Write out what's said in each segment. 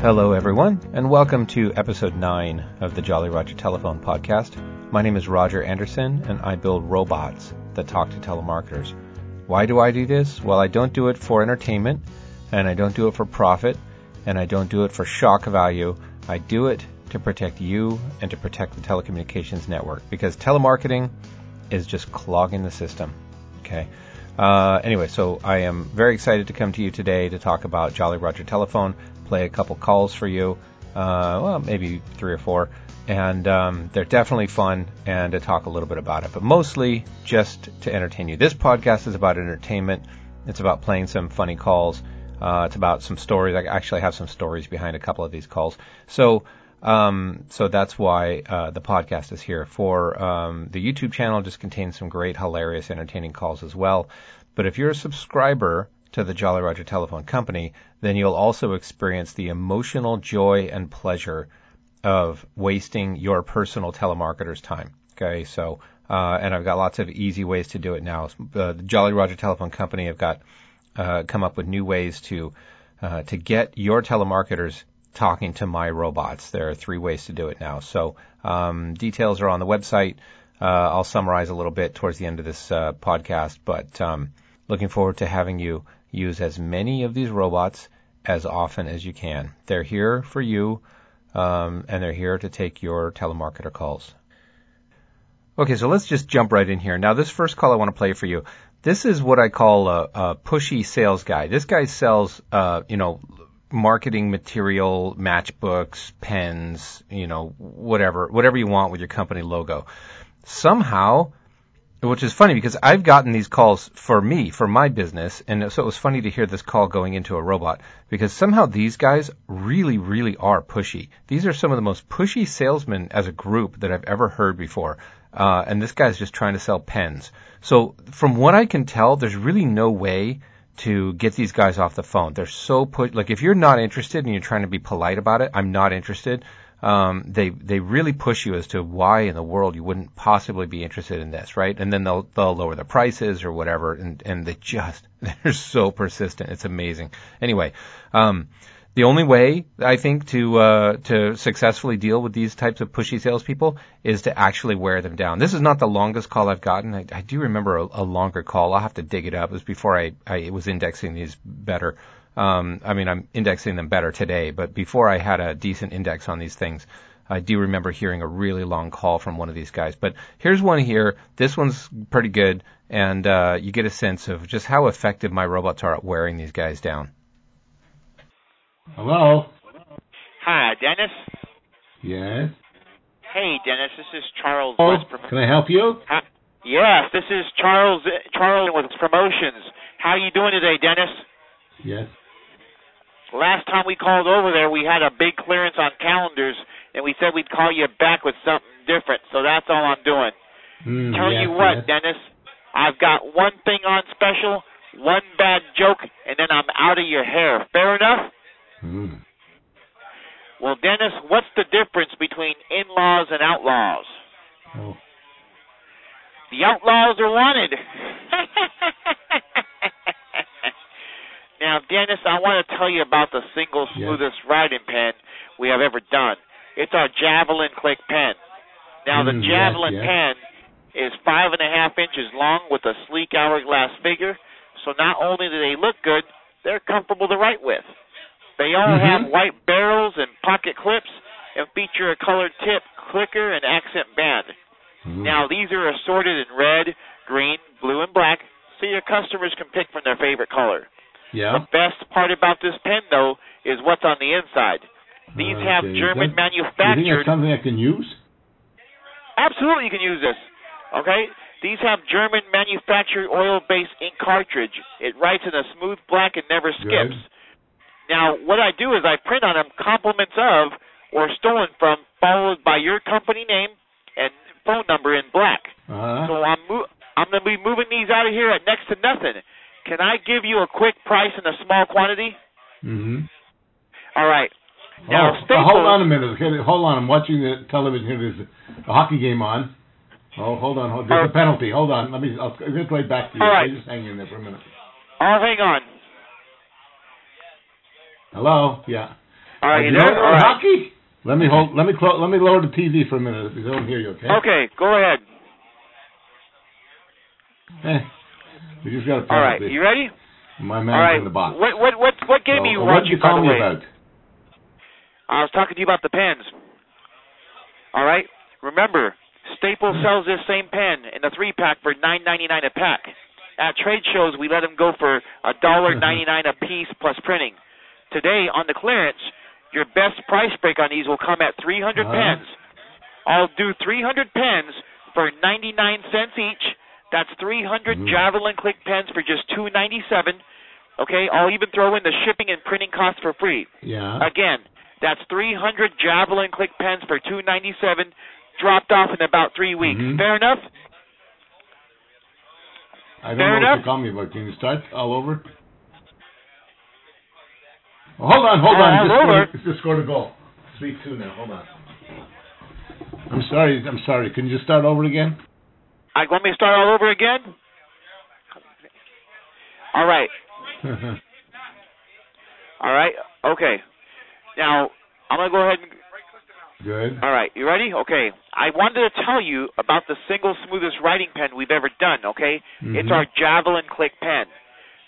Hello, everyone, and welcome to episode 9 of the Jolly Roger Telephone Podcast. My name is Roger Anderson, and I build robots that talk to telemarketers. Why do I do this? Well, I don't do it for entertainment, and I don't do it for profit, and I don't do it for shock value. I do it to protect you and to protect the telecommunications network because telemarketing is just clogging the system. Okay. Uh, anyway, so I am very excited to come to you today to talk about Jolly Roger Telephone play a couple calls for you, uh, well, maybe three or four, and um, they're definitely fun and to talk a little bit about it, but mostly just to entertain you. This podcast is about entertainment. It's about playing some funny calls. Uh, it's about some stories. I actually have some stories behind a couple of these calls. So, um, so that's why uh, the podcast is here. For um, the YouTube channel, just contains some great, hilarious, entertaining calls as well. But if you're a subscriber to the Jolly Roger Telephone Company, then you'll also experience the emotional joy and pleasure of wasting your personal telemarketer's time. Okay, so uh, and I've got lots of easy ways to do it now. Uh, the Jolly Roger Telephone Company have got uh, come up with new ways to uh, to get your telemarketers talking to my robots. There are three ways to do it now. So um, details are on the website. Uh, I'll summarize a little bit towards the end of this uh, podcast, but um, looking forward to having you Use as many of these robots as often as you can. They're here for you, um, and they're here to take your telemarketer calls. Okay, so let's just jump right in here. Now, this first call I want to play for you. This is what I call a, a pushy sales guy. This guy sells, uh, you know, marketing material, matchbooks, pens, you know, whatever, whatever you want with your company logo. Somehow, which is funny because I've gotten these calls for me, for my business, and so it was funny to hear this call going into a robot because somehow these guys really, really are pushy. These are some of the most pushy salesmen as a group that I've ever heard before. Uh, and this guy's just trying to sell pens. So from what I can tell, there's really no way to get these guys off the phone. They're so put, like if you're not interested and you're trying to be polite about it, I'm not interested um, they they really push you as to why in the world you wouldn't possibly be interested in this, right? And then they'll they'll lower the prices or whatever, and and they just they're so persistent. It's amazing. Anyway, um, the only way I think to uh, to successfully deal with these types of pushy salespeople is to actually wear them down. This is not the longest call I've gotten. I, I do remember a, a longer call. I'll have to dig it up. It was before I I was indexing these better. Um, I mean, I'm indexing them better today, but before I had a decent index on these things, I do remember hearing a really long call from one of these guys. But here's one here. This one's pretty good, and uh, you get a sense of just how effective my robots are at wearing these guys down. Hello. Hi, Dennis. Yes. Hey, Dennis. This is Charles. Oh, West Prom- can I help you? Hi- yes, this is Charles. Charles with Promotions. How are you doing today, Dennis? Yes. Last time we called over there, we had a big clearance on calendars, and we said we'd call you back with something different. So that's all I'm doing. Mm, Tell yes, you what, yes. Dennis, I've got one thing on special, one bad joke, and then I'm out of your hair. Fair enough? Mm. Well, Dennis, what's the difference between in-laws and outlaws? Oh. The outlaws are wanted. now, Dennis, I want to tell you about the single Yes. smoothest writing pen we have ever done. It's our Javelin Click pen. Now, the Mm, yes, Javelin yes. pen is five and a half inches long with a sleek hourglass figure. So not only do they look good, they're comfortable to write with. They all Mhm. have white barrels and pocket clips and feature a colored tip, clicker, and accent band. Mm. Now, these are assorted in red, green, blue, and black, so your customers can pick from their favorite color. Yeah. The best part about this pen, though, is what's on the inside. These have Okay. German Does- Do you think manufactured. that's something I can use? Absolutely, you can use this. Okay? These have German manufactured oil based ink cartridge. It writes in a smooth black and never skips. Good. Now, what I do is I print on them compliments of or stolen from, followed by your company name and phone number in black. Uh-huh. So I'm mo- I'm going to be moving these out of here at next to nothing. Can I give you a quick price in a small quantity? Mm-hmm. All right. Now, oh, uh, Staples. hold on a minute. Hold on. I'm watching the television here. There's a hockey game on. Oh, hold on. Hold, there's Oh. a penalty. Hold on. Let me. I'll, I'll get right back to you. All right. Okay, Just hang in there for a minute. Oh, hang on. Hello. Yeah. All right, Uh, you you there? know All right. hockey? Let me hold. Let me clo- let me lower the TV for a minute. If they don't hear you, okay? Okay, go ahead. Eh, we just got to All right, you ready? My All man's right. in the box. What what what what game So, are you uh, what you call me way? about? I was talking to you about the pens. All right. Remember, Staples sells this same pen in a three pack for nine ninety nine a pack. At trade shows, we let them go for a dollar ninety nine a piece plus printing. Today on the clearance, your best price break on these will come at three hundred Uh-huh. pens. I'll do three hundred pens for ninety nine cents each. That's three hundred Mm. Javelin Click pens for just two ninety seven. Okay, I'll even throw in the shipping and printing costs for free. Yeah. Again, that's 300 Javelin Click pens for 297, dropped off in about three weeks. Mhm. Fair enough? I don't fair know enough? what you call me but Can you start all over? Oh, hold on, hold Uh, on. Just over? scored, just scored a goal. Three two now. Hold on. I'm sorry. I'm sorry. Can you just start over again? I want me to start all over again? All right. All right. Okay. Now, I'm going to go ahead and Good. All right, you ready? Okay. I wanted to tell you about the single smoothest writing pen we've ever done, okay? It's Mhm. our Javelin Click pen.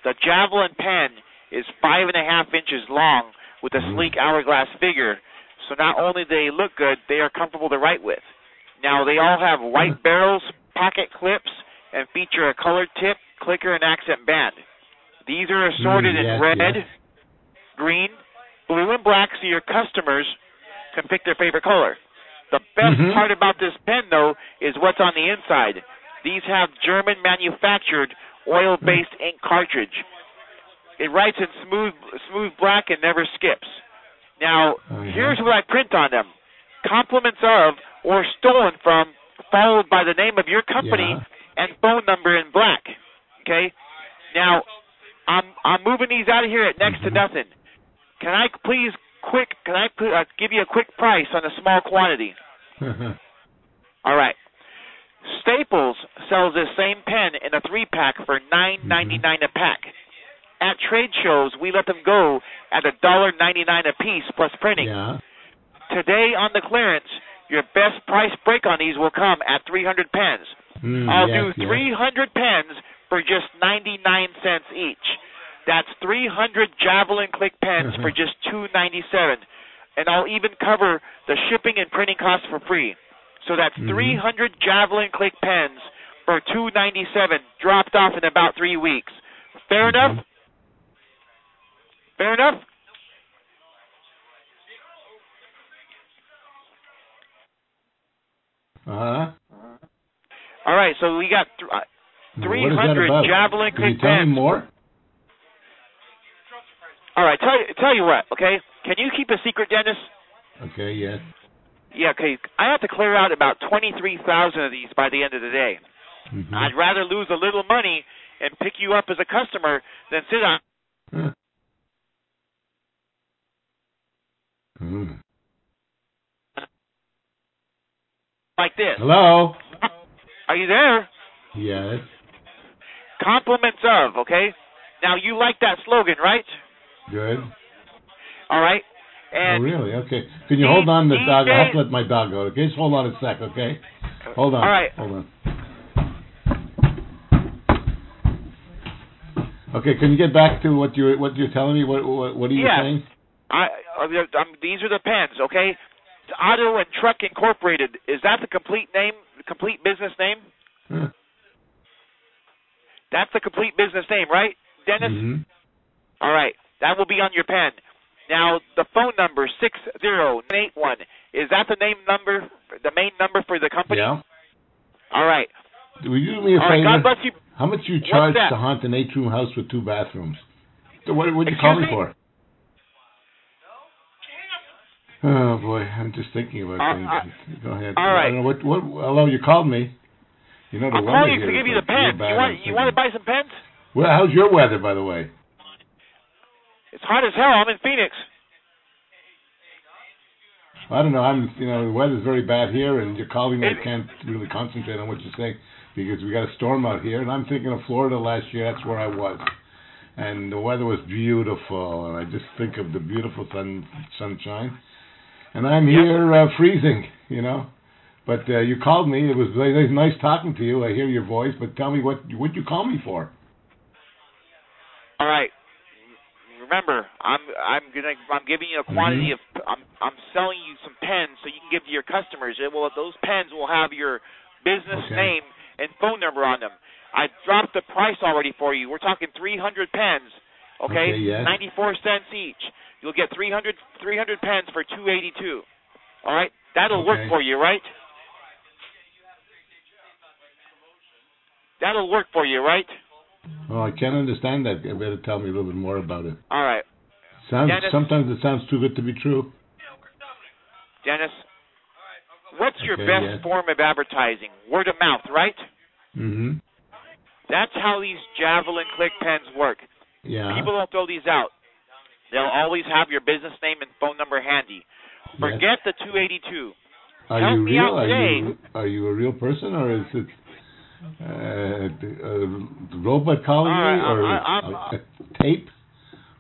The Javelin pen is five and a half inches long with a Mhm. sleek hourglass figure. So not only do they look good, they are comfortable to write with. Now they all have white Mhm. barrels, pocket clips, and feature a colored tip, clicker, and accent band. These are assorted Mm, in red, yes. green, blue, and black so your customers can pick their favorite color. The best Mhm. part about this pen, though, is what's on the inside. These have German manufactured oil based ink cartridge. It writes in smooth smooth black and never skips. Now, Oh, yeah. here's what I print on them. Compliments of or stolen from followed by the name of your company Yeah. and phone number in black. Okay? Now, I'm I'm moving these out of here at next to Mhm. nothing. Can I please quick? Can I put, uh, give you a quick price on a small quantity? All right. Staples sells this same pen in a three pack for nine ninety nine a pack. At trade shows, we let them go at a dollar ninety nine a piece plus printing. yeah. Today on the clearance, your best price break on these will come at three hundred pens. Mm, I'll yes, do yes. 300 pens for just 99 cents each. That's 300 Javelin Click pens for just 297, and I'll even cover the shipping and printing costs for free. So that's Mhm. 300 Javelin Click pens for 297, dropped off in about three weeks. Fair Mhm. enough? Fair enough? Uh-huh. All right, so we got th- uh, What is that 300 about? Javelin Can you Click tell me pens. more? All right, tell you tell you what, okay? Can you keep a secret, Dennis? Okay, yes. Yeah, okay. I have to clear out about twenty-three thousand of these by the end of the day. Mhm. I'd rather lose a little money and pick you up as a customer than sit on Huh. Hmm. Like this. Hello? Are you there? Yes. Compliments of, okay? Now you like that slogan, right? Good. All right. oh, really? Okay. Can you hold on the DJ dog? I have to let my dog go. Okay, just hold on a sec, okay? Hold on. All right. Hold on. Okay, can you get back to what you're what you're telling me? What what, what are you Yes. saying? I, uh, um, these are the pens, okay? Auto and Truck Incorporated. Is that the complete name, the complete business name? Huh. That's the complete business name, right, Dennis? Mhm. All right, that will be on your pen. Now, the phone number six zero eight one is that the name number, the main number for the company? Yeah. All right. Will you do me a All right. favor? God bless you. How much you charge to haunt an eight-room house with two bathrooms? So What would you call me me? for? Oh boy, I'm just thinking about Uh, things. Go ahead. all right. I don't know what what? Hello, you called me. You know the I'm weather calling you here to give you the pens. You want you want to buy some pens? Well, how's your weather, by the way? It's hot as hell. I'm in Phoenix. I don't know. I'm, you know, the weather's very bad here, and you're calling me. I can't really concentrate on what you're saying because we got a storm out here, and I'm thinking of Florida last year. That's where I was. and the weather was beautiful, and I just think of the beautiful sun sunshine. And I'm Yep. here uh, freezing, you know. But uh, you called me. It was very nice talking to you. I hear your voice, but tell me what what you call me for? All right. Remember, I'm I'm gonna I'm giving you a quantity of I'm I'm selling you some pens so you can give to your customers. It will those pens will have your business Okay. name and phone number on them. I dropped the price already for you. We're talking 300 pens. Okay, Okay, yes. 94 cents each. You'll get 300 300 pens for 282. All right, that'll work for you, right? That'll work for you, right? Oh, I can't understand that. You better tell me a little bit more about it. All right, Sounds Dennis? sometimes it sounds too good to be true. Dennis. What's your Okay, best yes. form of advertising? Word of mouth, right? Mm-hmm. That's how these Javelin click pens work. Yeah. People don't throw these out. They'll always have your business name and phone number handy. Yes. Forget the 282. Are help you me real? out Are you are you a real person or is it uh, a robot calling All right, me or I- I'm- a, a tape?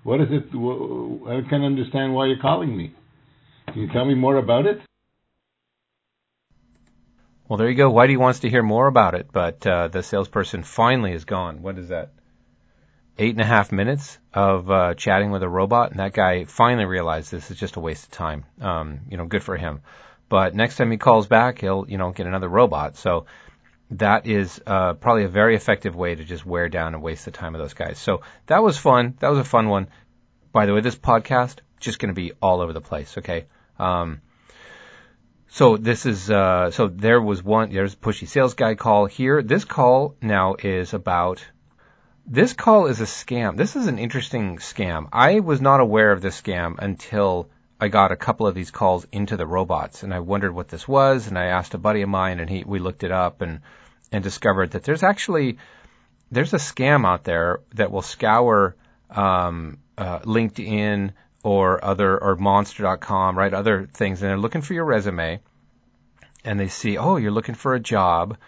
What is it? I can't understand why you're calling me. Can you tell me more about it? Well, there you go. Whitey wants to hear more about it, but uh, the salesperson finally is gone. What is that? Eight and a half minutes of uh, chatting with a robot, and that guy finally realized this is just a waste of time. Um, you know, good for him. But next time he calls back, he'll you know get another robot. So that is uh, probably a very effective way to just wear down and waste the time of those guys. So that was fun. That was a fun one. By the way, this podcast just going to be all over the place. Okay. Um, so this is uh, so there was one there's pushy sales guy call here. This call now is about this call is a scam. This is an interesting scam. I was not aware of this scam until I got a couple of these calls into the robots and I wondered what this was and I asked a buddy of mine and he we looked it up and and discovered that there's actually there's a scam out there that will scour um, uh, LinkedIn or other or Monster.com, right? Other things, and they're looking for your resume, and they see, oh, you're looking for a job,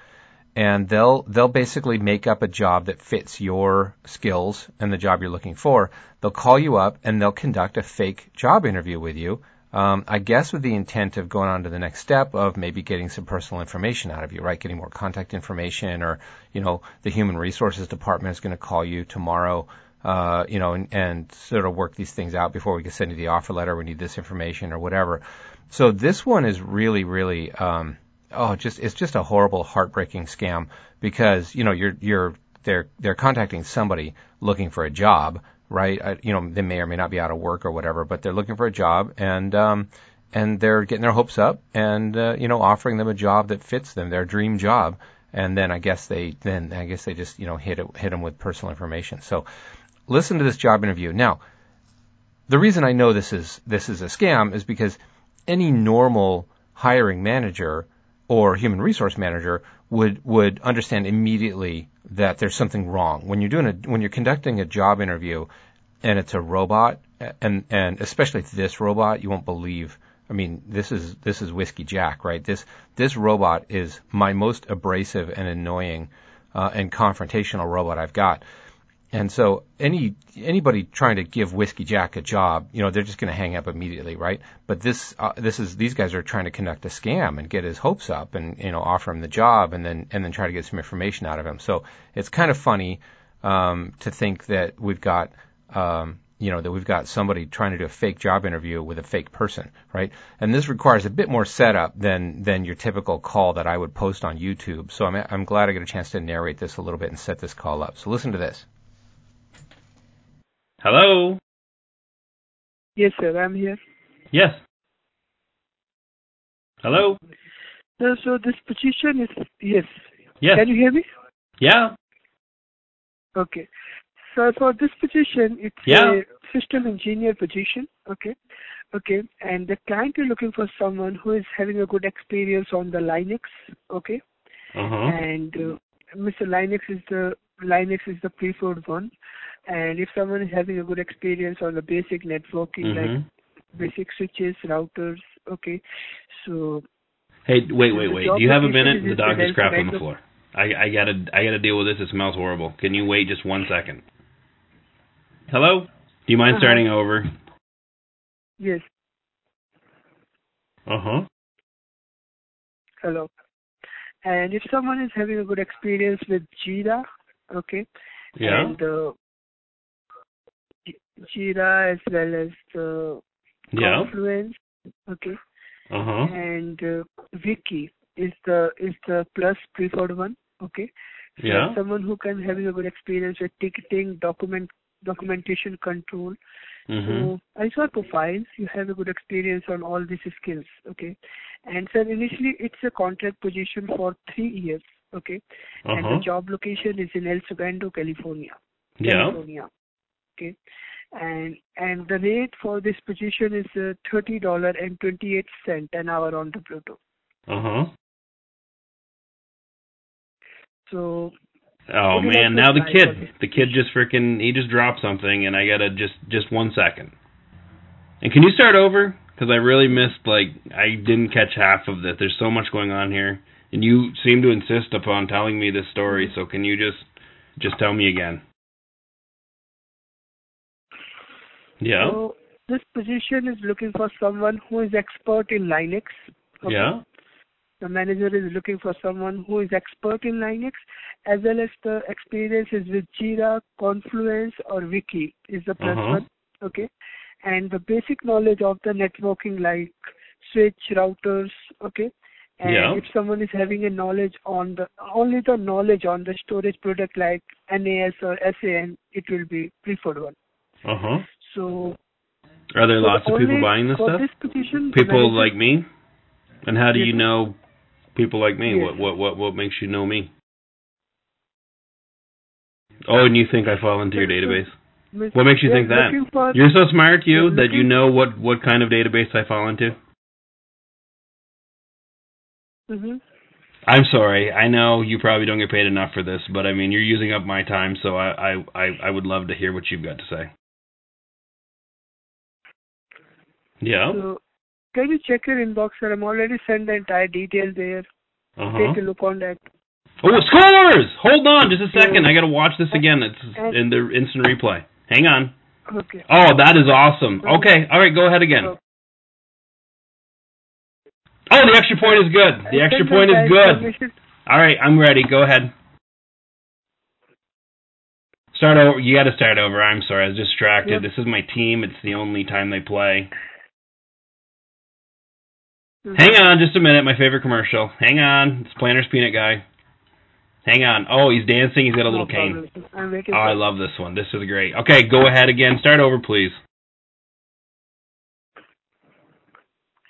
and they'll they'll basically make up a job that fits your skills and the job you're looking for. They'll call you up and they'll conduct a fake job interview with you. Um, I guess with the intent of going on to the next step of maybe getting some personal information out of you, right? Getting more contact information, or you know, the human resources department is going to call you tomorrow, uh, you know, and, and sort of work these things out before we can send you the offer letter. We need this information or whatever. So this one is really, really, um, oh, just it's just a horrible, heartbreaking scam because you know you're you're they're they're contacting somebody looking for a job, right? I, you know, they may or may not be out of work or whatever, but they're looking for a job and um, and they're getting their hopes up and uh, you know offering them a job that fits them, their dream job. And then I guess they then I guess they just you know hit it, hit them with personal information. So listen to this job interview now. The reason I know this is this is a scam is because any normal hiring manager or human resource manager would would understand immediately that there's something wrong. When you're doing a when you're conducting a job interview and it's a robot and and especially this robot you won't believe I mean this is this is whiskey jack right? This this robot is my most abrasive and annoying uh, and confrontational robot I've got and so any anybody trying to give Whiskey Jack a job, you know, they're just going to hang up immediately, right? But this uh, this is these guys are trying to conduct a scam and get his hopes up and you know offer him the job and then and then try to get some information out of him. So it's kind of funny um, to think that we've got um, you know that we've got somebody trying to do a fake job interview with a fake person, right? And this requires a bit more setup than than your typical call that I would post on YouTube. So I'm I'm glad I get a chance to narrate this a little bit and set this call up. So listen to this. Hello? Yes, sir, I'm here. Yes. Hello? So, so this position is yes. Yes. Can you hear me? Yeah. Okay. So for this position, it's Yeah. a system engineer position. Okay. Okay. And the client is looking for someone who is having a good experience on the Linux. Okay. Uh-huh. And uh, Mr. Linux is the Linux is the preferred one. And if someone is having a good experience on the basic networking, like Mhm. basic switches, routers. Okay. So Hey, wait, wait, wait. Do you have a minute? The dog is crapping on the floor. I I gotta I gotta deal with this. It smells horrible. Can you wait just one second? Hello? Do you mind Uh-huh. starting over? Yes. Uh huh. Hello. And if someone is having a good experience with Jira, okay, Yeah. and uh, Jira as well as the Yeah. Confluence, okay, Uh huh. and uh, Wiki is the is the plus preferred one, okay. So Yeah. someone who can having a good experience with ticketing, document documentation control. Mhm. So I saw profiles. You have a good experience on all these skills, okay. And so initially it's a contract position for three years, okay. And Uh the job location is in El Segundo, California. Yeah. California. Okay. And and the rate for this position is uh, thirty dollar and twenty eight cent an hour on the Pluto. Uh huh. So Oh man, now the kid, the kid just freaking, he just dropped something, and I gotta just, just one second. And can you start over? Because I really missed, like, I didn't catch half of it. There's so much going on here, and you seem to insist upon telling me this story. So can you just, just tell me again? Yeah. So this position is looking for someone who is expert in Linux. okay? Yeah. The manager is looking for someone who is expert in Linux as well as the experiences with Jira, Confluence or Wiki is the plus Uh-huh. one. Okay. And the basic knowledge of the networking like switch, routers, okay. And Yeah. if someone is having a knowledge on the only the knowledge on the storage product like NAS or SAN, it will be preferred one. Uh huh. So Are there so lots of people buying this stuff? This position, the People like me? And how do Yes, you know people like me? Yes. What what what what makes you know me? Oh, and you think I fall into your database? Miss- What makes you think that? You're so smart, you, that you know what what kind of database I fall into. Mhm. I'm sorry. I know you probably don't get paid enough for this, but I mean you're using up my time, so I I I, I would love to hear what you've got to say. Yeah. So can you check your inbox, sir? I'm already sent the entire detail there. Uh huh. Take a look on that. Oh, scores! Hold on, just a second. I got to watch this again. It's in the instant replay. Hang on. Okay. Oh, that is awesome. Okay, all right, go ahead again. Oh. Oh, the extra point is good. The extra point is good. All right, I'm ready. Go ahead. Start over. You got to start over. I'm sorry, I was distracted. Yep. This is my team. It's the only time they play. Mhm. Hang on, just a minute. My favorite commercial. Hang on. It's Planters Peanut Guy. Hang on. Oh, he's dancing. He's got a little cane. Oh, I love this one. This is great. Okay, go ahead again. Start over, please.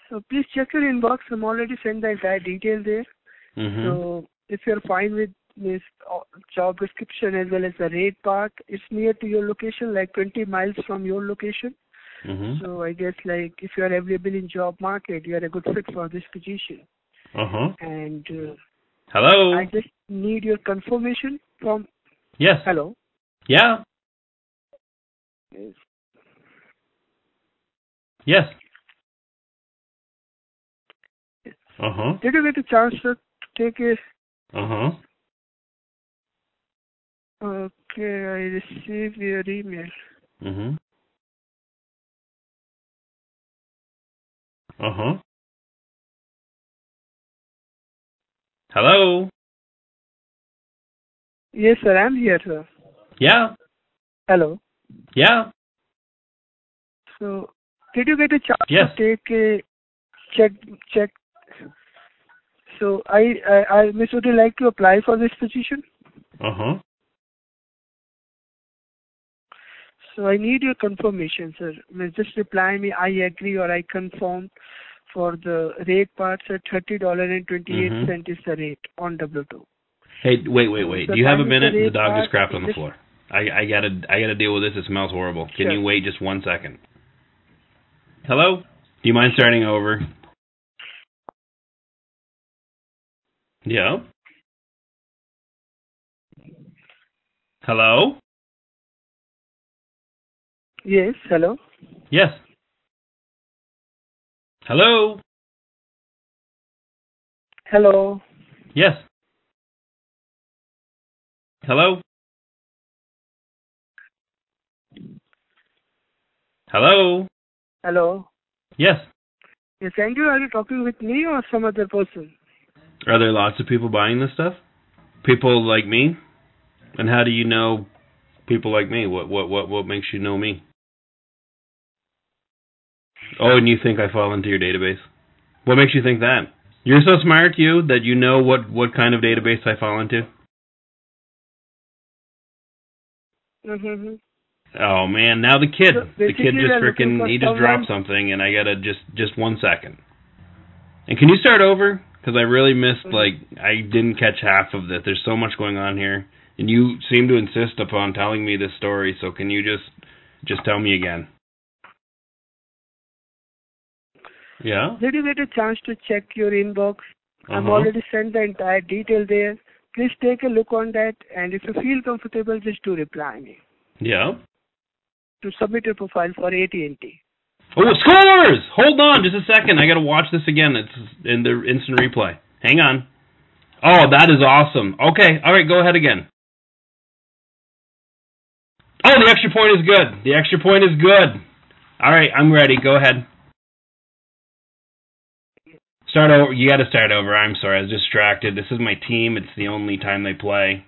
So please check your inbox. I'm already sent the entire detail there. hmm So if you're fine with this uh, job description as well as the rate part, it's near to your location, like 20 miles from your location. Hmm So I guess like if you are available in job market, you are a good fit for this position. Uh huh. And uh, Hello. I just need your confirmation from. yes. Hello. Yeah. Yes. Yes. Uh huh. Did you get a chance to take a? Uh huh. Okay, I received your email. Mhm. Uh huh. Hello. Yes, sir. I'm here, sir. Yeah. Hello. Yeah. So, did you get a chance Yes. to take a check? Check. So, I, I, I, Miss, would you like to apply for this position? Uh huh. So, I need your confirmation, sir. Just reply me. I agree or I confirm. For the rate parts at thirty dollar and twenty eight Mhm. cent is the rate on W two. Hey, wait, wait, wait. The Do you have a minute? the The dog just part. crapped on the floor. I, I gotta, I gotta deal with this. It smells horrible. Can Sure. you wait just one second? Hello. Do you mind starting over? Yeah. Hello. Yes. Hello. Yes. Hello. Hello. Yes. Hello. Hello? Hello. Yes. Yes, Andrew, are you talking with me or some other person? Are there lots of people buying this stuff? People like me? And how do you know people like me? What what what what makes you know me? Oh, and you think I fall into your database? What makes you think that? You're so smart, you, that you know what what kind of database I fall into? Mm-hmm. Oh man, now the kid, So the kid just freaking he just someone- dropped something, and I gotta just just one second. And can you start over? Because I really missed Mhm. like I didn't catch half of it. There's so much going on here, and you seem to insist upon telling me this story. So can you just just tell me again? Yeah. Did you get a chance to check your inbox? I've Uh-huh. already sent the entire detail there. Please take a look on that, and if you feel comfortable, just do reply me Yeah. to submit your profile for AT&T. Oh, scores! Hold on, just a second. I gotta watch this again. It's in the instant replay. Hang on. Oh, that is awesome. Okay, all right, go ahead again. Oh, the extra point is good. The extra point is good. All right, I'm ready. Go ahead. Start over. You got to start over. I'm sorry, I was distracted. This is my team. It's the only time they play.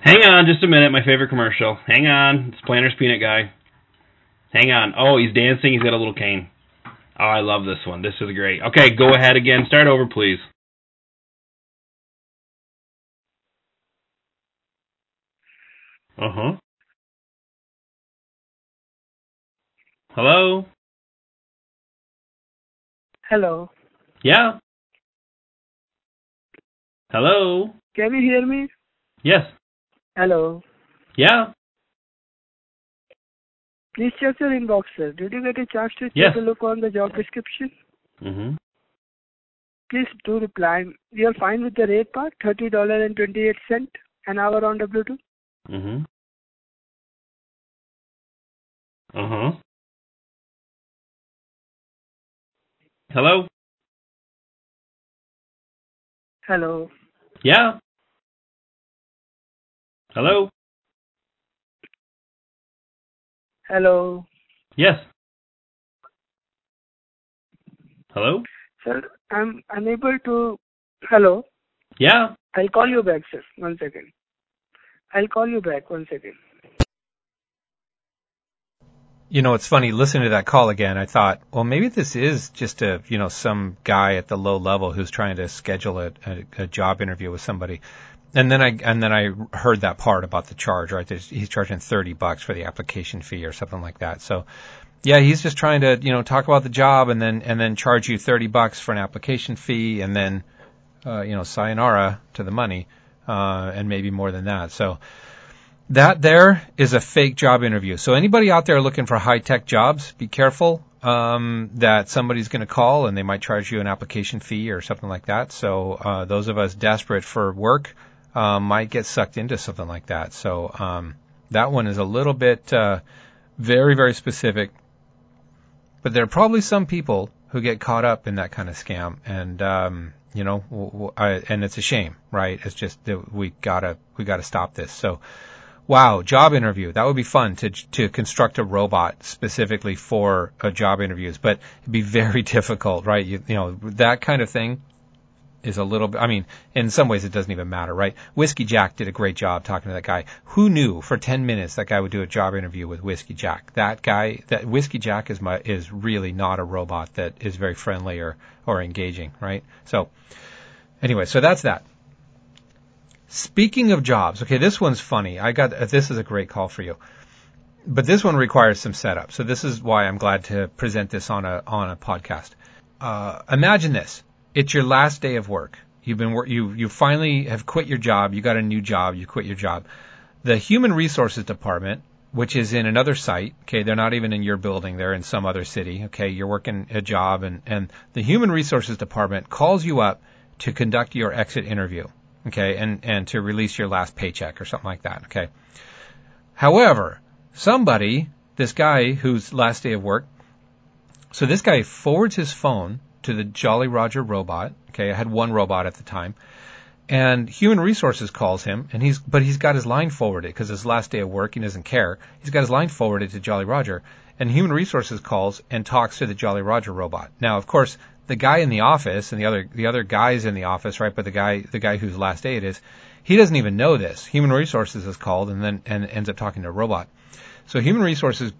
Hang on, just a minute. My favorite commercial. Hang on. It's Planters Peanut Guy. Hang on. Oh, he's dancing. He's got a little cane. Oh, I love this one. This is great. Okay, go ahead again. Start over, please. Uh huh. Hello? Hello. Yeah? Hello? Can you hear me? Yes. Hello. Yeah? Please check your inbox, sir. Did you get a chance to take a look on the job description? Mm-hmm. Please do reply. We are fine with the rate part, $30.28 an hour on W2. Mm-hmm. Uh-huh. Hello? Hello. Yeah? Hello? Hello. Yes. Hello? Sir, I'm unable to. Hello. Yeah? I'll call you back, sir. One second. I'll call you back. One second. You know, it's funny listening to that call again. I thought, well, maybe this is just a, you know, some guy at the low level who's trying to schedule a, a, a job interview with somebody. And then I and then I heard that part about the charge, right? There's, he's charging thirty bucks for the application fee or something like that. So, yeah, he's just trying to, you know, talk about the job and then and then charge you thirty bucks for an application fee and then, uh, you know, sayonara to the money, uh, and maybe more than that. So, that there is a fake job interview. So anybody out there looking for high tech jobs, be careful um, that somebody's going to call and they might charge you an application fee or something like that. So uh, those of us desperate for work uh, might get sucked into something like that. So um, that one is a little bit uh, very very specific. But there are probably some people who get caught up in that kind of scam, and um, you know, w- w- I, and it's a shame, right? It's just that we gotta we gotta stop this. So. Wow, job interview. That would be fun to to construct a robot specifically for job interviews, but it'd be very difficult, right? You, you know, that kind of thing is a little bit, I mean, in some ways it doesn't even matter, right? Whiskey Jack did a great job talking to that guy. Who knew for 10 minutes that guy would do a job interview with Whiskey Jack? That guy, that Whiskey Jack is my, is really not a robot that is very friendly or, or engaging, right? So, anyway, so that's that. Speaking of jobs, okay, this one's funny. I got, this is a great call for you. But this one requires some setup. So this is why I'm glad to present this on a, on a podcast. Uh, imagine this. It's your last day of work. You've been, you, you finally have quit your job. You got a new job. You quit your job. The human resources department, which is in another site, okay, they're not even in your building. They're in some other city. Okay. You're working a job and, and the human resources department calls you up to conduct your exit interview. Okay. And, and to release your last paycheck or something like that. Okay. However, somebody, this guy whose last day of work, so this guy forwards his phone to the Jolly Roger robot. Okay, I had one robot at the time, And human resources calls him, and he's but he's got his line forwarded because his last day of work, he doesn't care. He's got his line forwarded to Jolly Roger, and human resources calls and talks to the Jolly Roger robot. Now, of course, the guy in the office and the other the other guys in the office, right? But the guy the guy whose last day it is, he doesn't even know this. Human resources is called and then and ends up talking to a robot. So human resources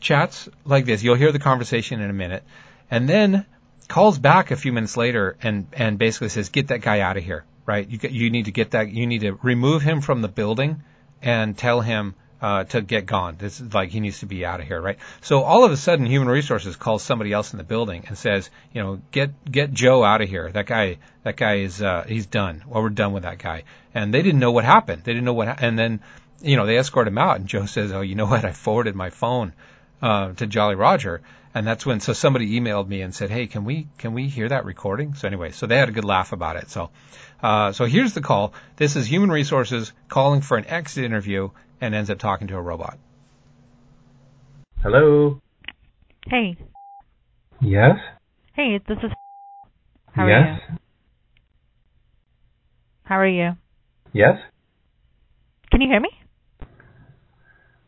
chats like this. You'll hear the conversation in a minute, and then calls back a few minutes later and and basically says, "Get that guy out of here." Right? You get, you need to get that. You need to remove him from the building and tell him uh, to get gone. This is like he needs to be out of here, right? So all of a sudden, human resources calls somebody else in the building and says, you know, get get Joe out of here. That guy, that guy is uh, he's done. Well, we're done with that guy. And they didn't know what happened. They didn't know what. Ha- and then, you know, they escort him out. And Joe says, oh, you know what? I forwarded my phone uh, to Jolly Roger. And that's when so somebody emailed me and said, "Hey, can we can we hear that recording?" So anyway, so they had a good laugh about it. So, uh, so here's the call. This is Human Resources calling for an exit interview and ends up talking to a robot. Hello. Hey. Yes. Hey, this is. How yes. are you? How are you? Yes. Can you hear me?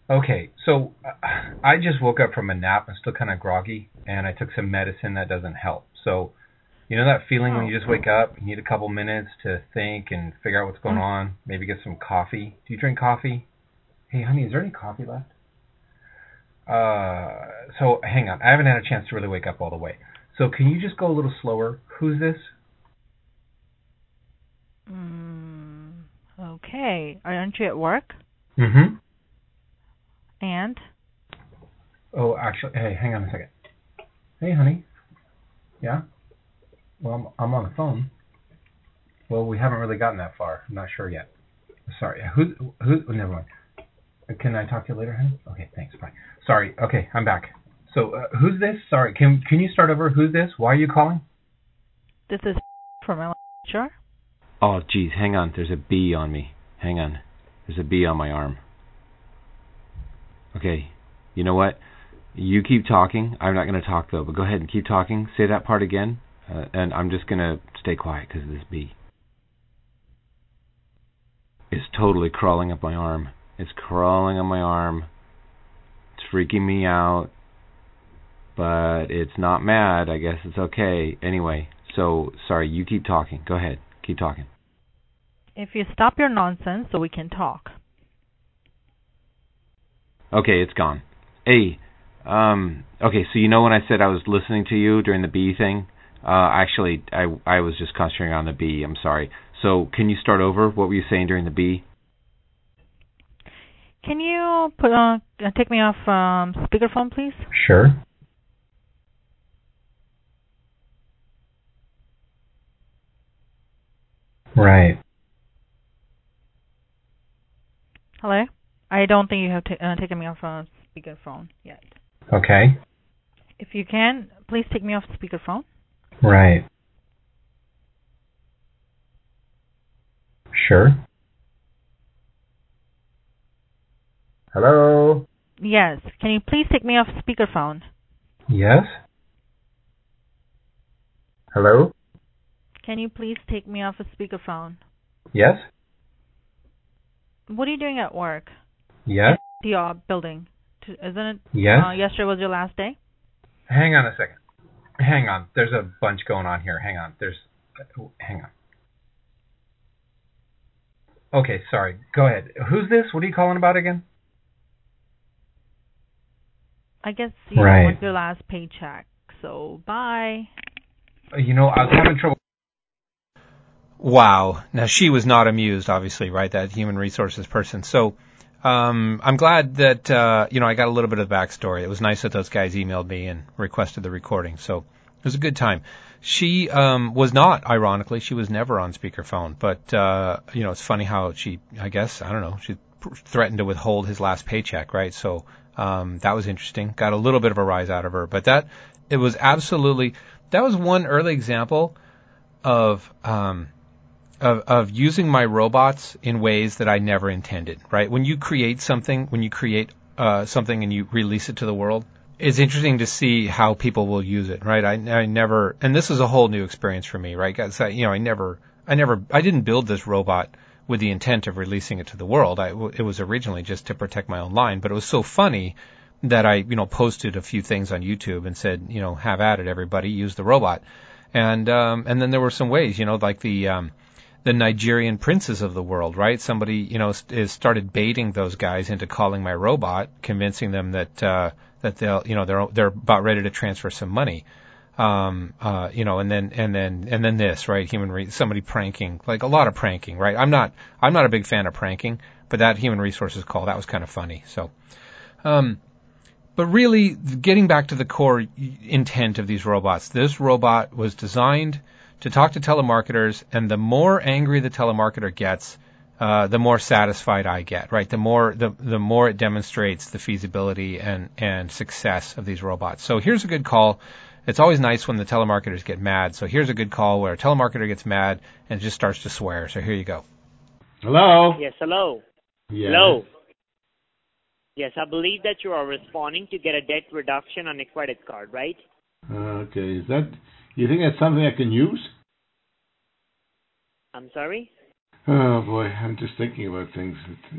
Okay, so uh, I just woke up from a nap. I'm still kind of groggy, and I took some medicine that doesn't help. So, you know that feeling when you just wake up, you need a couple minutes to think and figure out what's going on, maybe get some coffee. Do you drink coffee? Hey, honey, is there any coffee left? Uh, so hang on. I haven't had a chance to really wake up all the way. So can you just go a little slower? Who's this? Mm, okay. Aren't you at work? Mm-hmm. And? Oh, actually, hey, hang on a second. Hey, honey. Yeah? Well, I'm, I'm on the phone. Well, we haven't really gotten that far. I'm not sure yet. Sorry. Who? Who? Oh, never mind. Can I talk to you later, honey? Okay, thanks. Bye. Sorry. Okay, I'm back. So, uh, who's this? Sorry. Can Can you start over? Who's this? Why are you calling? This is from HR. Oh, geez. Hang on. There's a bee on me. Hang on. There's a bee on my arm. Okay. You know what? You keep talking. I'm not going to talk though, but go ahead and keep talking. Say that part again, uh, and I'm just going to stay quiet because of this bee. It's totally crawling up my arm. It's crawling on my arm. It's freaking me out. But it's not mad. I guess it's okay. Anyway, so sorry. You keep talking. Go ahead. Keep talking. If you stop your nonsense so we can talk. Okay, it's gone. Hey, um, okay, so you know when I said I was listening to you during the bee thing? Uh, actually, I I was just concentrating on the bee. I'm sorry. So, can you start over? What were you saying during the bee? Can you put on uh, take me off um, speakerphone, please? Sure. Right. Hello. I don't think you have t- uh, taken me off uh, speakerphone yet. Okay. If you can, please take me off speakerphone. Right. Sure. Hello. Yes. Can you please take me off speakerphone? Yes. Hello. Can you please take me off a speakerphone? Yes. What are you doing at work? Yes. The uh, building. Isn't it? Yes. Uh, yesterday was your last day. Hang on a second. Hang on. There's a bunch going on here. Hang on. There's. Hang on. Okay, sorry. Go ahead. Who's this? What are you calling about again? I guess you Right. want your last paycheck. So bye. Uh, You know, I was having trouble. Wow. Now she was not amused, obviously, right? That human resources person. So, um, I'm glad that, uh, you know, I got a little bit of the backstory. It was nice that those guys emailed me and requested the recording. So it was a good time. She, um, was not, ironically, she was never on speakerphone, but, uh, you know, it's funny how she, I guess, I don't know, she threatened to withhold his last paycheck, right? So, um, that was interesting. Got a little bit of a rise out of her, but that, it was absolutely, that was one early example of, um, of, of using my robots in ways that I never intended, right? When you create something, when you create uh, something and you release it to the world, it's interesting to see how people will use it, right? I, I never, and this is a whole new experience for me, right? 'Cause I, you know, I never, I never, I didn't build this robot with the intent of releasing it to the world. I, it was originally just to protect my own line, but it was so funny that I, you know, posted a few things on YouTube and said, you know, have at it, everybody, use the robot. And, um, and then there were some ways, you know, like the, um, the Nigerian princes of the world, right? Somebody, you know, is started baiting those guys into calling my robot, convincing them that, uh, that they'll, you know, they're, they're about ready to transfer some money um, uh, you know, and then and then and then this, right? Human re- somebody pranking, like a lot of pranking, right? I'm not I'm not a big fan of pranking, but that human resources call that was kind of funny. So, um, but really, getting back to the core intent of these robots, this robot was designed to talk to telemarketers, and the more angry the telemarketer gets, uh, the more satisfied I get, right? The more the the more it demonstrates the feasibility and and success of these robots. So here's a good call it's always nice when the telemarketers get mad. So here's a good call where a telemarketer gets mad and just starts to swear. So here you go. Hello. Yes, hello. Yes. Hello. Yes, I believe that you are responding to get a debt reduction on a credit card, right? Uh, okay. Is that you think that's something I can use? I'm sorry. Oh boy, I'm just thinking about things.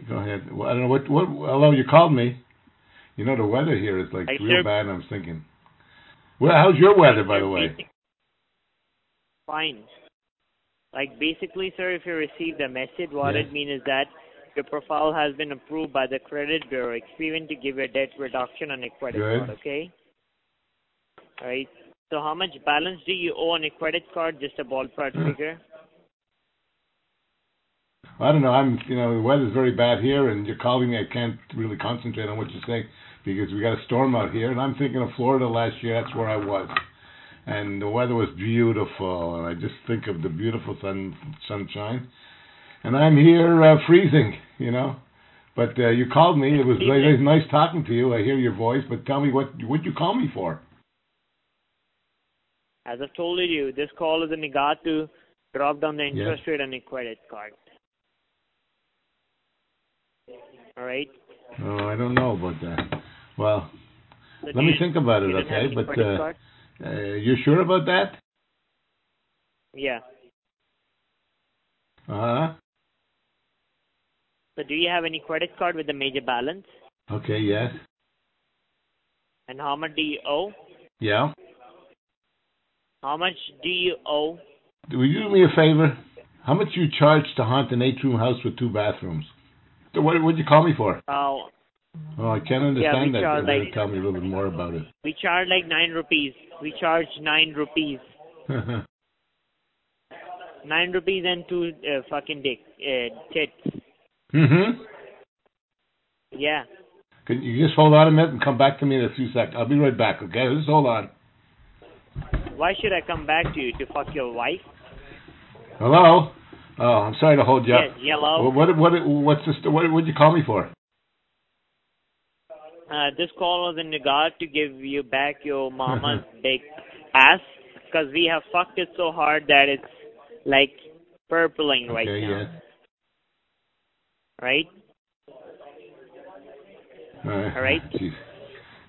Go ahead. Well, I don't know what. What? Hello, you called me. You know the weather here is like I real sure- bad. I'm thinking. Well, how's your weather, by the way? Fine. Like basically, sir, if you receive the message, what Yes. it means is that your profile has been approved by the credit bureau, Experian, to give you a debt reduction on a card. Okay. All right. So how much balance do you owe on a credit card? Just a ballpark Hmm. figure. I don't know. I'm, you know, the weather's very bad here, and you're calling me. I can't really concentrate on what you're saying because we got a storm out here, and I'm thinking of Florida last year. That's where I was, and the weather was beautiful, and I just think of the beautiful sun sunshine, and I'm here uh, freezing, you know. But uh, you called me. It was it was nice talking to you. I hear your voice, but tell me what what you call me for? As I've told you, this call is in regard to drop down the interest rate on a credit card. All right. Oh, I don't know about that. Well, So let me think about it, you don't have okay? But uh, uh, you sure about that? Yeah. Uh huh. So do you have any credit card with a major balance? Okay. Yes. And how much do you owe? Yeah. How much do you owe? Will you do me a favor? How much you charge to haunt an eight-room house with two bathrooms? So what would you call me for? Oh, Oh, I can't Yeah, understand we that. like- tell me a little bit more about it. we charge like nine rupees. We charge nine rupees. Nine rupees and two uh, fucking dick uh, tits. mm-hmm. Yeah. Can you just hold on a minute and come back to me in a few seconds? I'll be right back. Okay, just hold on. Why should I come back to you to fuck your wife? Hello. Oh, I'm sorry to hold you Yes, up. yellow. What, what, what, what's this? What would you call me for? Uh, this call was in regard to give you back your mama's big ass because we have fucked it so hard that it's like purpling right now. yes. Right? All right. All right. Jeez.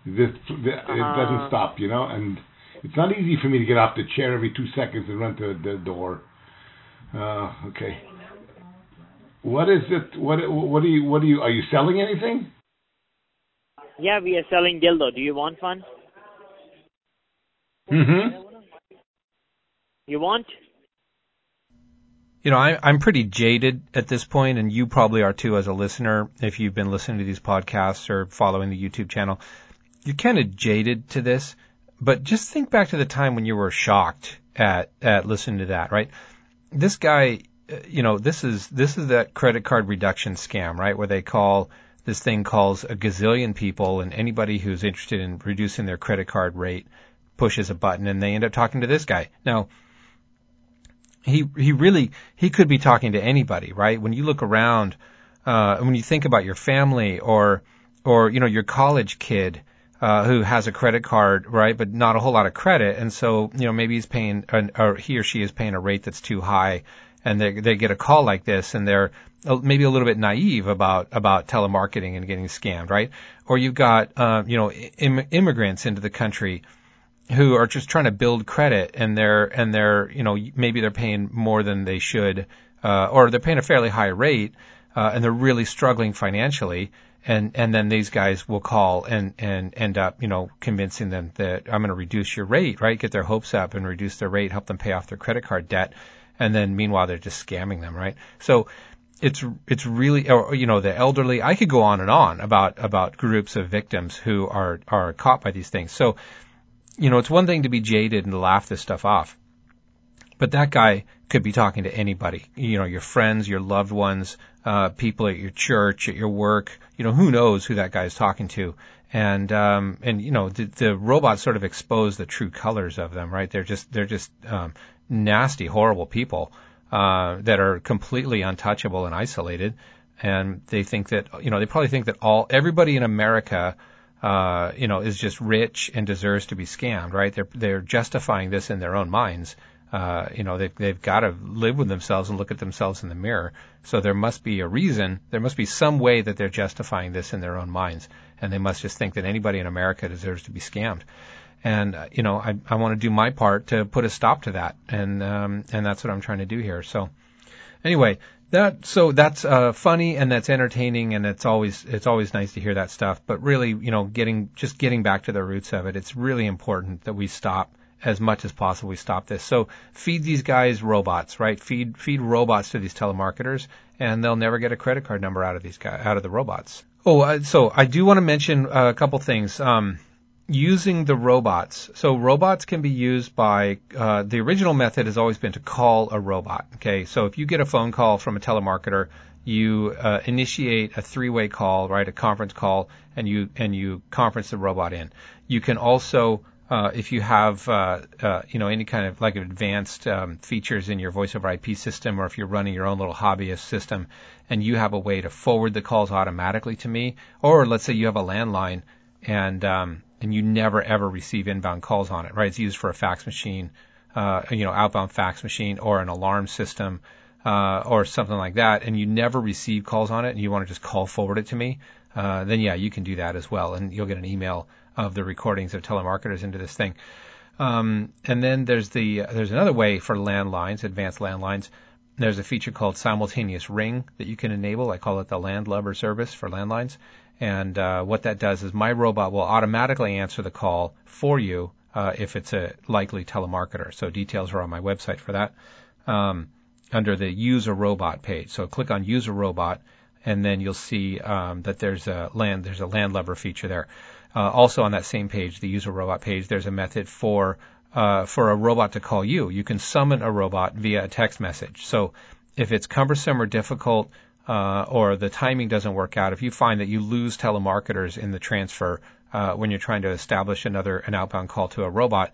This, this it Uh-huh. doesn't stop, you know, and it's not easy for me to get off the chair every two seconds and run to the door. Uh, okay. What is it? What what are you? What are you? Are you selling anything? Yeah, we are selling dildo. Do you want one? Mm-hmm. You want? You know, I, I'm pretty jaded at this point, and you probably are too as a listener if you've been listening to these podcasts or following the YouTube channel. You're kind of jaded to this, but just think back to the time when you were shocked at at listening to that, right? This guy, uh, you know, this is this is that credit card reduction scam, right? Where they call this thing calls a gazillion people, and anybody who's interested in reducing their credit card rate pushes a button, and they end up talking to this guy. Now, he he really he could be talking to anybody, right? When you look around, uh, when you think about your family or or you know your college kid uh, who has a credit card, right, but not a whole lot of credit, and so you know maybe he's paying an, or he or she is paying a rate that's too high, and they they get a call like this, and they're uh, maybe a little bit naive about about telemarketing and getting scammed, right? Or you've got uh, you know Im- immigrants into the country who are just trying to build credit and they're and they're you know maybe they're paying more than they should uh, or they're paying a fairly high rate uh, and they're really struggling financially and and then these guys will call and and end up you know convincing them that I'm going to reduce your rate right get their hopes up and reduce their rate help them pay off their credit card debt and then meanwhile they're just scamming them right so it's it's really or you know the elderly I could go on and on about about groups of victims who are are caught by these things so you know, it's one thing to be jaded and laugh this stuff off, but that guy could be talking to anybody, you know, your friends, your loved ones, uh, people at your church, at your work, you know, who knows who that guy is talking to. And, um, and, you know, the, the robots sort of expose the true colors of them, right? They're just, they're just, um, nasty, horrible people, uh, that are completely untouchable and isolated. And they think that, you know, they probably think that all, everybody in America, uh, you know, is just rich and deserves to be scammed, right? They're they're justifying this in their own minds. Uh, you know, they've they've got to live with themselves and look at themselves in the mirror. So there must be a reason. There must be some way that they're justifying this in their own minds, and they must just think that anybody in America deserves to be scammed. And uh, you know, I I want to do my part to put a stop to that, and um, and that's what I'm trying to do here. So anyway, that so that's uh, funny and that's entertaining and it's always it's always nice to hear that stuff. But really, you know, getting just getting back to the roots of it, it's really important that we stop as much as possible. We stop this. So feed these guys robots, right? Feed feed robots to these telemarketers, and they'll never get a credit card number out of these guys out of the robots. Oh, uh, so I do want to mention a couple things. Um, using the robots. So robots can be used by uh, the original method has always been to call a robot. Okay, so if you get a phone call from a telemarketer, you uh, initiate a three-way call, right, a conference call, and you and you conference the robot in. You can also uh, if you have, uh, uh, you know, any kind of like advanced um, features in your voice over IP system, or if you're running your own little hobbyist system, and you have a way to forward the calls automatically to me, or let's say you have a landline and um, and you never ever receive inbound calls on it, right? It's used for a fax machine, uh, you know, outbound fax machine or an alarm system, uh, or something like that, and you never receive calls on it, and you want to just call forward it to me, uh, then yeah, you can do that as well, and you'll get an email of the recordings of telemarketers into this thing. Um, and then there's the there's another way for landlines, advanced landlines. There's a feature called simultaneous ring that you can enable. I call it the landlubber service for landlines. And uh, what that does is my robot will automatically answer the call for you uh, if it's a likely telemarketer. So details are on my website for that um, under the Use a Robot page. So click on Use a Robot, and then you'll see um, that there's a land there's a landlubber feature there. Uh, also on that same page, the Use a Robot page, there's a method for uh, for a robot to call you. You can summon a robot via a text message. So if it's cumbersome or difficult uh, or the timing doesn't work out, if you find that you lose telemarketers in the transfer uh, when you're trying to establish another an outbound call to a robot,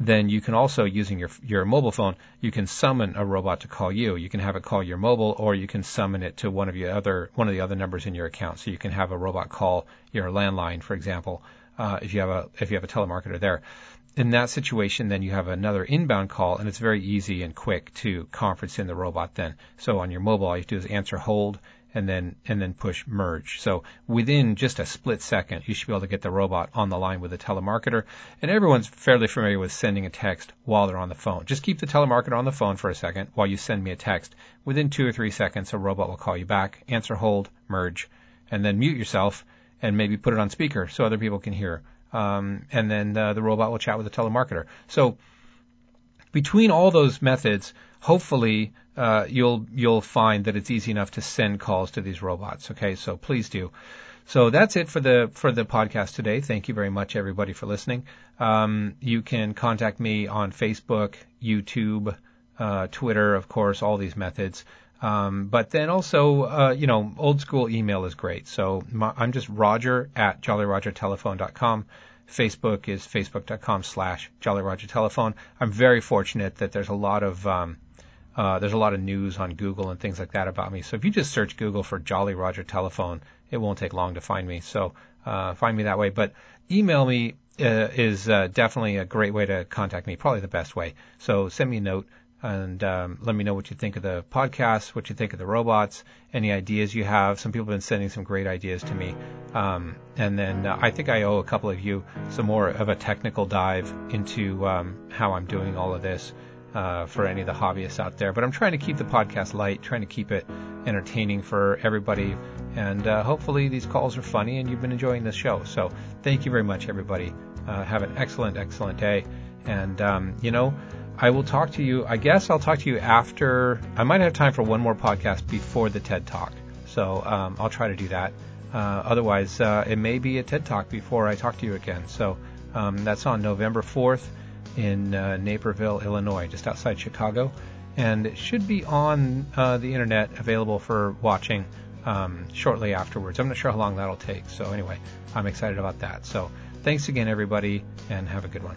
then you can also using your your mobile phone, you can summon a robot to call you. You can have it call your mobile, or you can summon it to one of your other one of the other numbers in your account. So you can have a robot call your landline, for example, uh, if you have a if you have a telemarketer there in that situation, then you have another inbound call, and it's very easy and quick to conference in the robot. Then, so on your mobile, all you do is answer hold, and then and then push merge. So within just a split second, you should be able to get the robot on the line with a telemarketer. And everyone's fairly familiar with sending a text while they're on the phone. Just keep the telemarketer on the phone for a second while you send me a text. Within two or three seconds, a robot will call you back, answer hold, merge, and then mute yourself and maybe put it on speaker so other people can hear um, and then uh, the robot will chat with the telemarketer. So between all those methods, hopefully uh, you'll you'll find that it's easy enough to send calls to these robots. Okay, so please do. So that's it for the for the podcast today. Thank you very much, everybody, for listening. Um, you can contact me on Facebook, YouTube, uh, Twitter, of course, all these methods. Um, but then also, uh, you know, old school email is great. So my, I'm just Roger at jollyrogertelephone.com. Facebook is facebook.com slash jollyrogertelephone. I'm very fortunate that there's a lot of, um, uh, there's a lot of news on Google and things like that about me. So if you just search Google for Jolly Roger Telephone, it won't take long to find me. So, uh, find me that way. But email me, uh, is, uh, definitely a great way to contact me, probably the best way. So send me a note and um, let me know what you think of the podcast, what you think of the robots, any ideas you have. Some people have been sending some great ideas to me. Um, and then uh, I think I owe a couple of you some more of a technical dive into um, how I'm doing all of this uh, for any of the hobbyists out there. But I'm trying to keep the podcast light, trying to keep it entertaining for everybody. And uh, hopefully these calls are funny and you've been enjoying this show. So thank you very much, everybody. Uh, have an excellent, excellent day. And, um, you know, I will talk to you. I guess I'll talk to you after. I might have time for one more podcast before the TED Talk, so um, I'll try to do that. Uh, otherwise, uh, it may be a TED Talk before I talk to you again. So um, that's on November 4th in uh, Naperville, Illinois, just outside Chicago, and it should be on uh, the internet, available for watching um, shortly afterwards. I'm not sure how long that'll take. So anyway, I'm excited about that. So thanks again, everybody, and have a good one.